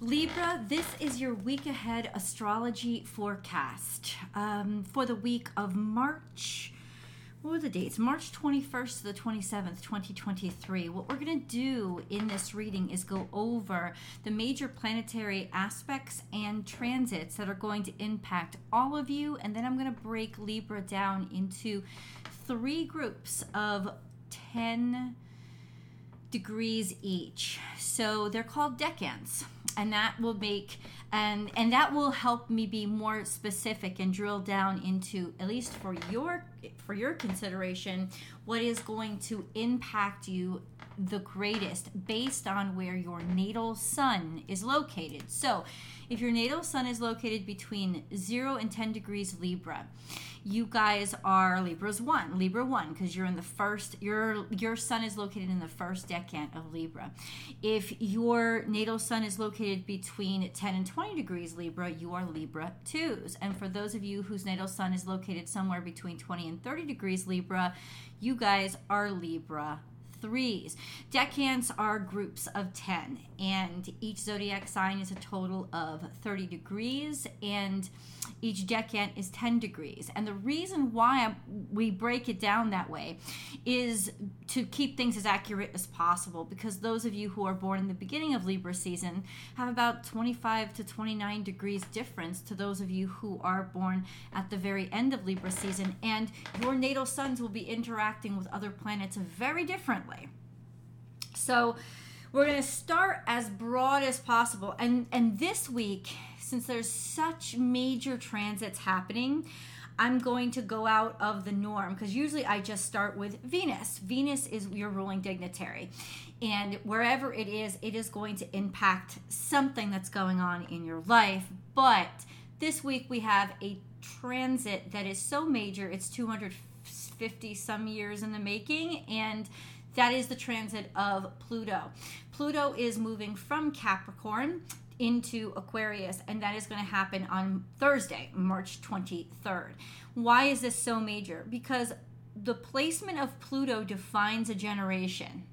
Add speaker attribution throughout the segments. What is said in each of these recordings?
Speaker 1: Libra, this is your week ahead astrology forecast um, for the week of March. What were the dates? March 21st to the 27th, 2023. What we're going to do in this reading is go over the major planetary aspects and transits that are going to impact all of you. And then I'm going to break Libra down into three groups of 10 degrees each. So they're called decans and that will make and and that will help me be more specific and drill down into at least for your for your consideration what is going to impact you the greatest based on where your natal sun is located. So, if your natal sun is located between 0 and 10 degrees Libra, you guys are Libra's 1, Libra 1 because you're in the first your your sun is located in the first decan of Libra. If your natal sun is located between 10 and 20 degrees Libra, you are Libra 2s. And for those of you whose natal sun is located somewhere between 20 and 30 degrees Libra, you guys are Libra threes. Decans are groups of 10, and each zodiac sign is a total of 30 degrees, and each decan is 10 degrees. And the reason why we break it down that way is to keep things as accurate as possible, because those of you who are born in the beginning of Libra season have about 25 to 29 degrees difference to those of you who are born at the very end of Libra season, and your natal suns will be interacting with other planets very differently so we're going to start as broad as possible. And and this week, since there's such major transits happening, I'm going to go out of the norm because usually I just start with Venus. Venus is your ruling dignitary. And wherever it is, it is going to impact something that's going on in your life. But this week we have a transit that is so major, it's 250 some years in the making. And that is the transit of Pluto. Pluto is moving from Capricorn into Aquarius, and that is going to happen on Thursday, March 23rd. Why is this so major? Because the placement of Pluto defines a generation.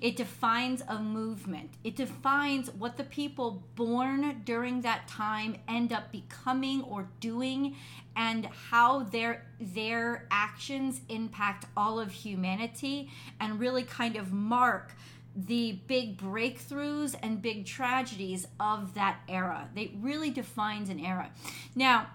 Speaker 1: It defines a movement. It defines what the people born during that time end up becoming or doing and how their their actions impact all of humanity and really kind of mark the big breakthroughs and big tragedies of that era. They really defines an era. Now,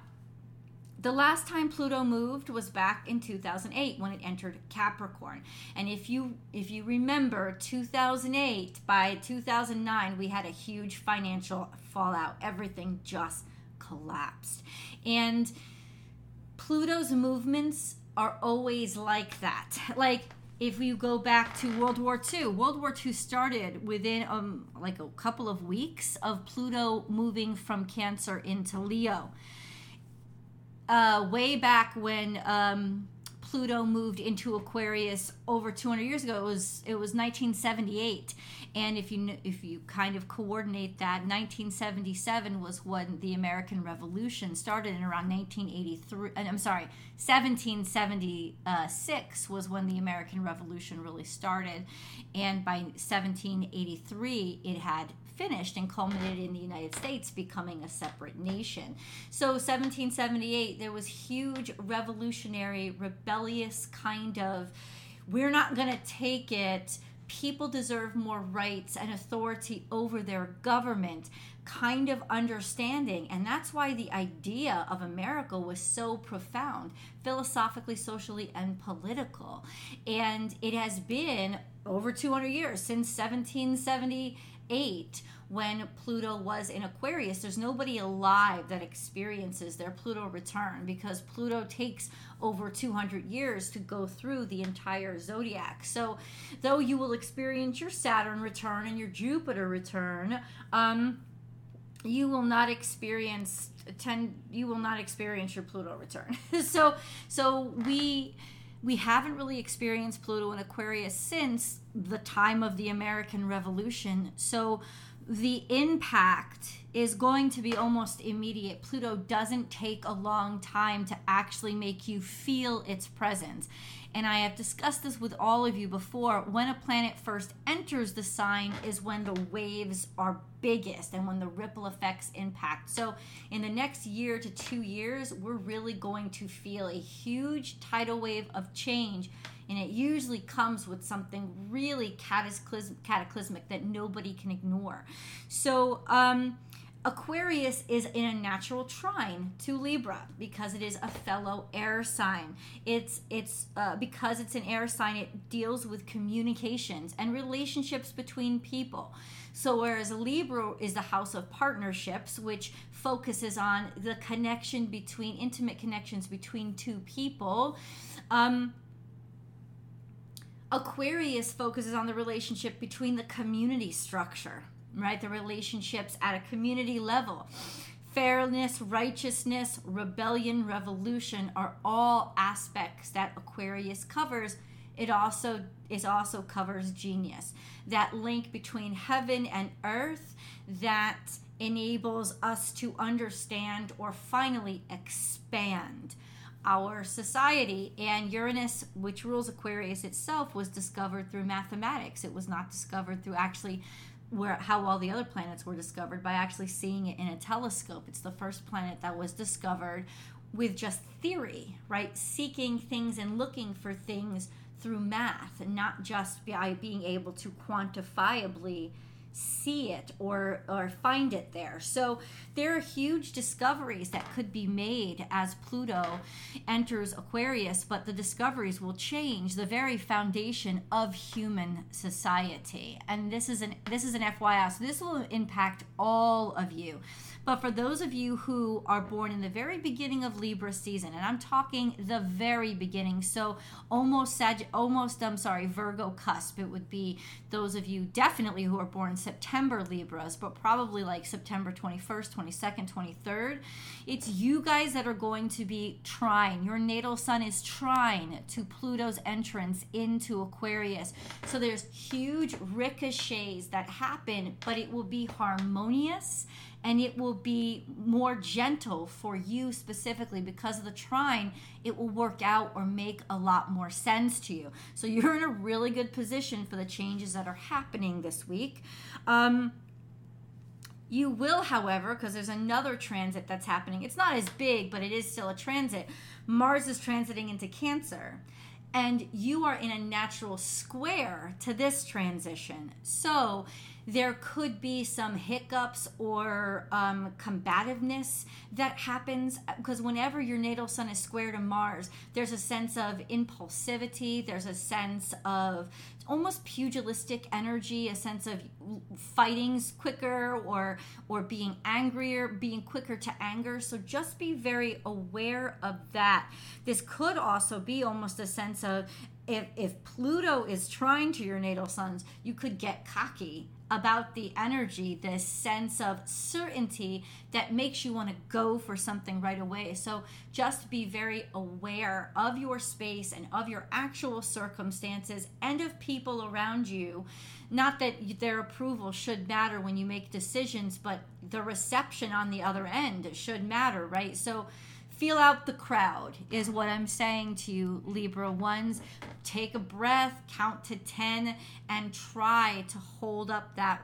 Speaker 1: the last time Pluto moved was back in 2008 when it entered Capricorn. And if you if you remember 2008 by 2009 we had a huge financial fallout. Everything just collapsed. And Pluto's movements are always like that. Like if you go back to World War II, World War II started within um like a couple of weeks of Pluto moving from Cancer into Leo uh, way back when um, Pluto moved into Aquarius over 200 years ago. It was it was 1978, and if you if you kind of coordinate that, 1977 was when the American Revolution started, and around 1983. I'm sorry, 1776 was when the American Revolution really started, and by 1783 it had finished and culminated in the United States becoming a separate nation. So 1778 there was huge revolutionary rebellious kind of we're not going to take it people deserve more rights and authority over their government kind of understanding. And that's why the idea of America was so profound, philosophically, socially, and political. And it has been over 200 years since 1778 when Pluto was in Aquarius. There's nobody alive that experiences their Pluto return because Pluto takes over 200 years to go through the entire zodiac. So, though you will experience your Saturn return and your Jupiter return, um, you will not experience ten you will not experience your pluto return so so we we haven't really experienced Pluto in Aquarius since the time of the American Revolution. So the impact is going to be almost immediate. Pluto doesn't take a long time to actually make you feel its presence. And I have discussed this with all of you before. When a planet first enters the sign is when the waves are biggest and when the ripple effects impact. So, in the next year to two years, we're really going to feel a huge tidal wave of change. And it usually comes with something really cataclysmic that nobody can ignore. So, um, Aquarius is in a natural trine to Libra because it is a fellow air sign. It's it's uh, because it's an air sign. It deals with communications and relationships between people. So whereas Libra is the house of partnerships, which focuses on the connection between intimate connections between two people. Um, Aquarius focuses on the relationship between the community structure right? The relationships at a community level. Fairness, righteousness, rebellion, revolution are all aspects that Aquarius covers. It also is also covers genius. That link between heaven and earth that enables us to understand or finally expand our society. And Uranus, which rules Aquarius itself, was discovered through mathematics. It was not discovered through actually where how all the other planets were discovered by actually seeing it in a telescope. It's the first planet that was discovered with just theory, right? Seeking things and looking for things through math, and not just by being able to quantifiably see it or or find it there. So there are huge discoveries that could be made as Pluto enters Aquarius, but the discoveries will change the very foundation of human society. And this is an this is an FYI. So this will impact all of you. But for those of you who are born in the very beginning of Libra season, and I'm talking the very beginning, so almost Sag, almost I'm sorry, Virgo cusp. It would be those of you definitely who are born September Libras, but probably like September 21st, 22nd, 23rd. It's you guys that are going to be trine. Your natal sun is trine to Pluto's entrance into Aquarius. So there's huge ricochets that happen, but it will be harmonious and it will be more gentle for you specifically. Because of the trine it will work out or make a lot more sense to you. So you're in a really good position for the changes that are happening this week. Um, you will however because there's another transit that's happening. It's not as big but it is still a transit. Mars is transiting into cancer and you are in a natural square to this transition. So there could be some hiccups or um, combativeness that happens because whenever your natal sun is square to Mars, there's a sense of impulsivity, there's a sense of almost pugilistic energy, a sense of fighting's quicker or or being angrier, being quicker to anger. So just be very aware of that. This could also be almost a sense of if, if Pluto is trine to your natal suns, you could get cocky about the energy, this sense of certainty that makes you want to go for something right away. So just be very aware of your space and of your actual circumstances and of people around you. Not that their approval should matter when you make decisions, but the reception on the other end should matter, right? So feel out the crowd is what i'm saying to you libra ones. Take a breath count to 10 and try to hold up that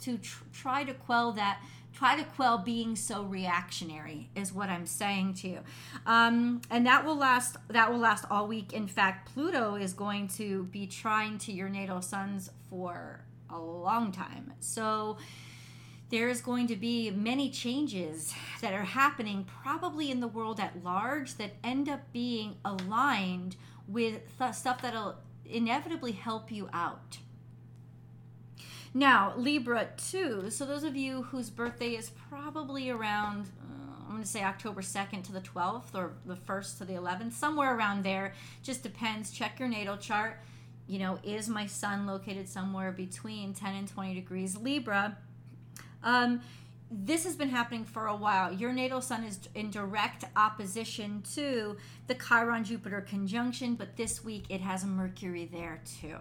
Speaker 1: to tr- try to quell that try to quell being so reactionary is what i'm saying to you. Um, and that will last that will last all week. In fact pluto is going to be trine to your natal suns for a long time. So there's going to be many changes that are happening probably in the world at large that end up being aligned with th- stuff that'll inevitably help you out. Now, Libra 2, so those of you whose birthday is probably around, uh, I'm going to say October 2nd to the 12th or the 1st to the 11th, somewhere around there, just depends. Check your natal chart. You know, is my sun located somewhere between 10 and 20 degrees Libra? Um, this has been happening for a while. Your natal sun is in direct opposition to the Chiron Jupiter conjunction, but this week it has Mercury there too.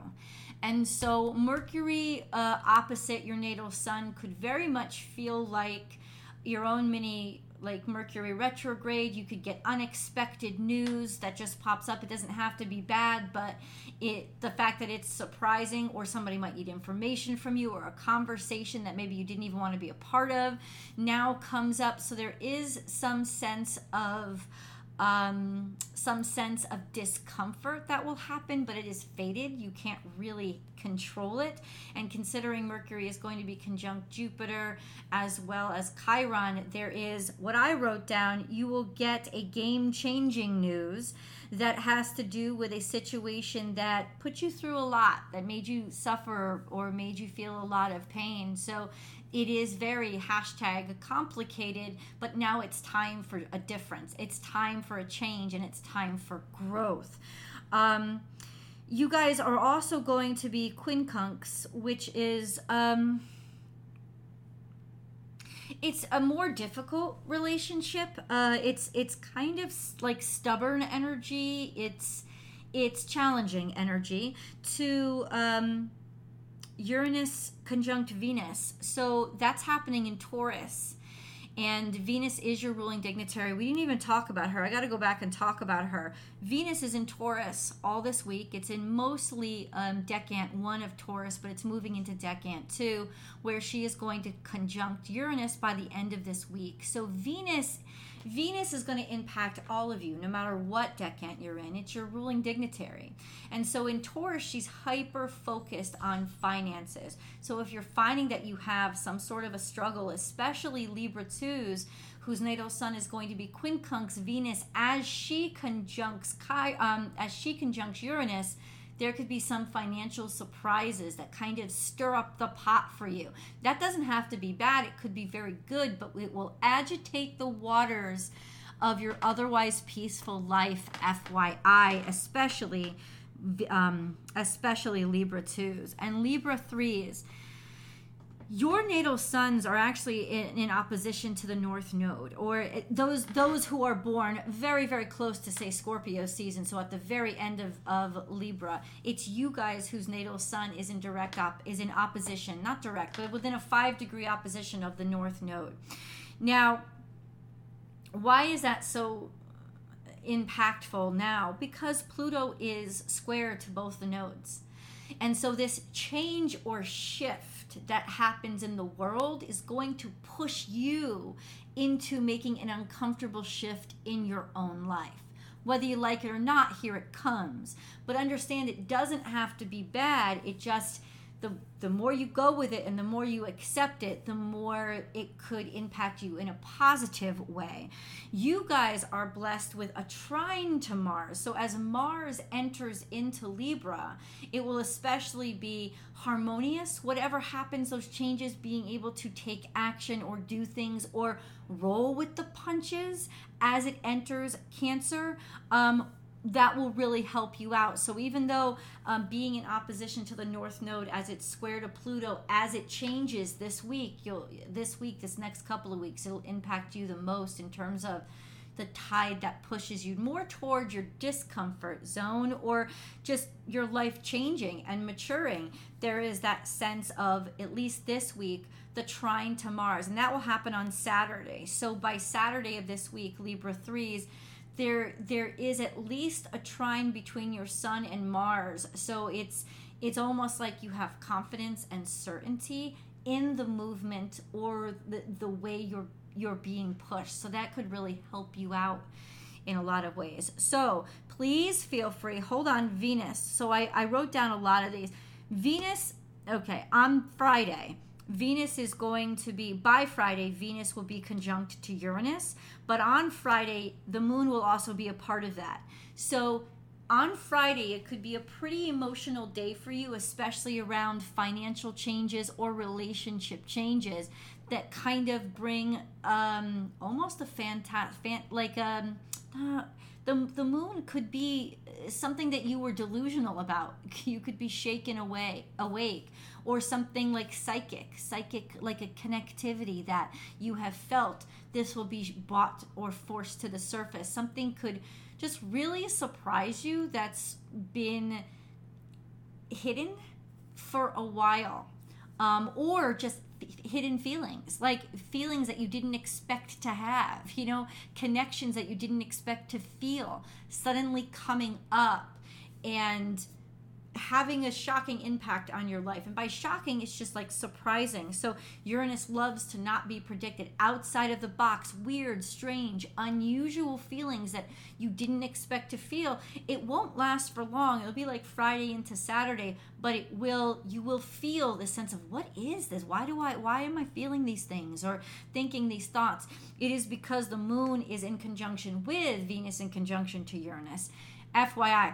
Speaker 1: And so, Mercury uh, opposite your natal sun could very much feel like your own mini like Mercury retrograde. You could get unexpected news that just pops up. It doesn't have to be bad, but it the fact that it's surprising or somebody might need information from you or a conversation that maybe you didn't even want to be a part of now comes up. So there is some sense of um, some sense of discomfort that will happen, but it is fated. You can't really control it. And considering Mercury is going to be conjunct Jupiter as well as Chiron, there is what I wrote down you will get a game changing news that has to do with a situation that put you through a lot, that made you suffer or made you feel a lot of pain. So it is very hashtag complicated, but now it's time for a difference. It's time for a change and it's time for growth. Um, you guys are also going to be quincunx, which is um, it's a more difficult relationship. Uh, it's it's kind of like stubborn energy. It's it's challenging energy to um, Uranus conjunct Venus. So that's happening in Taurus. And Venus is your ruling dignitary. We didn't even talk about her. I got to go back and talk about her. Venus is in Taurus all this week. It's in mostly um, Decan 1 of Taurus, but it's moving into Decan 2, where she is going to conjunct Uranus by the end of this week. So Venus Venus is going to impact all of you, no matter what decan you're in. It's your ruling dignitary. And so in Taurus, she's hyper focused on finances. So if you're finding that you have some sort of a struggle, especially Libra 2s, whose natal sun is going to be quincunx Venus as she conjuncts um, as she conjuncts Uranus, there could be some financial surprises that kind of stir up the pot for you. That doesn't have to be bad, it could be very good, but it will agitate the waters of your otherwise peaceful life, FYI, especially. Um, especially Libra 2s and Libra 3s your natal suns are actually in, in, opposition to the north node or those those who are born very very close to say scorpio season so at the very end of, of libra it's you guys whose natal sun is in direct op is in opposition not direct but within a five degree opposition of the north node. Now why is that so impactful now? Because pluto is square to both the nodes. And so this change or shift that happens in the world is going to push you into making an uncomfortable shift in your own life. Whether you like it or not, here it comes. But understand it doesn't have to be bad, it just the the more you go with it and the more you accept it, the more it could impact you in a positive way. You guys are blessed with a trine to Mars. So as Mars enters into Libra, it will especially be harmonious. Whatever happens, those changes, being able to take action or do things or roll with the punches as it enters Cancer. Um, that will really help you out. So even though um, being in opposition to the North Node as it's square to Pluto, as it changes this week, you'll this week, this next couple of weeks, it'll impact you the most in terms of the tide that pushes you more towards your discomfort zone or just your life changing and maturing. There is that sense of at least this week the trine to Mars, and that will happen on Saturday. So by Saturday of this week, Libra threes there there is at least a trine between your sun and Mars. So it's it's almost like you have confidence and certainty in the movement or the, the way you're you're being pushed. So that could really help you out in a lot of ways. So please feel free. Hold on, Venus. So I, I wrote down a lot of these. Venus, okay, on Friday. Venus is going to be, by Friday, Venus will be conjunct to Uranus, but on Friday, the moon will also be a part of that. So on Friday, it could be a pretty emotional day for you, especially around financial changes or relationship changes that kind of bring um, almost a fantastic, fan, like um, uh, the the moon could be something that you were delusional about. You could be shaken away, awake, or something like psychic, psychic like a connectivity that you have felt. This will be brought or forced to the surface. Something could just really surprise you that's been hidden for a while, um, or just hidden feelings, like feelings that you didn't expect to have, you know, connections that you didn't expect to feel, suddenly coming up and having a shocking impact on your life. And by shocking, it's just like surprising. So Uranus loves to not be predicted, outside of the box, weird, strange, unusual feelings that you didn't expect to feel. It won't last for long. It'll be like Friday into Saturday, but it will you will feel the sense of what is this? Why do I why am I feeling these things or thinking these thoughts? It is because the moon is in conjunction with Venus in conjunction to Uranus. FYI,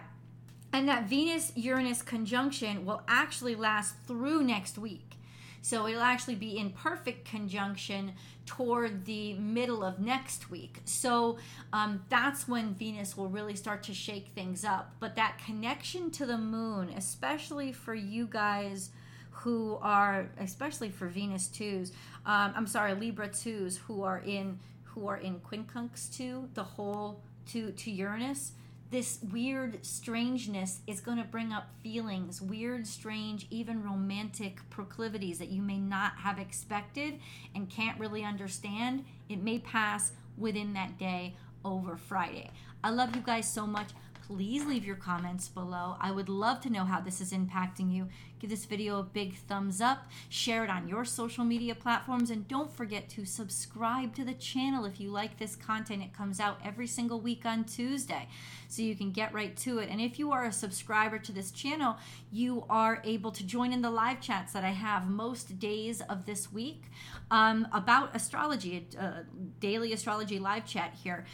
Speaker 1: and that Venus Uranus conjunction will actually last through next week. So it'll actually be in perfect conjunction toward the middle of next week. So um, that's when Venus will really start to shake things up. But that connection to the moon, especially for you guys who are, especially for Venus twos, um, I'm sorry, Libra twos who are in who are in quincunx two, the whole to to Uranus this weird strangeness is going to bring up feelings, weird, strange, even romantic proclivities that you may not have expected and can't really understand. It may pass within that day over Friday. I love you guys so much please leave your comments below. I would love to know how this is impacting you. Give this video a big thumbs up, share it on your social media platforms, and don't forget to subscribe to the channel if you like this content. It comes out every single week on Tuesday, so you can get right to it. And if you are a subscriber to this channel, you are able to join in the live chats that I have most days of this week um, about astrology, a daily astrology live chat here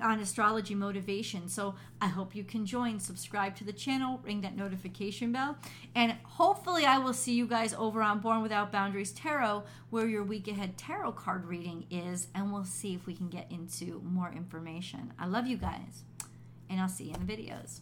Speaker 1: on astrology motivation. So I hope you can join, subscribe to the channel, ring that notification bell, and hopefully I will see you guys over on Born Without Boundaries Tarot, where your week ahead tarot card reading is, and we'll see if we can get into more information. I love you guys, and I'll see you in the videos.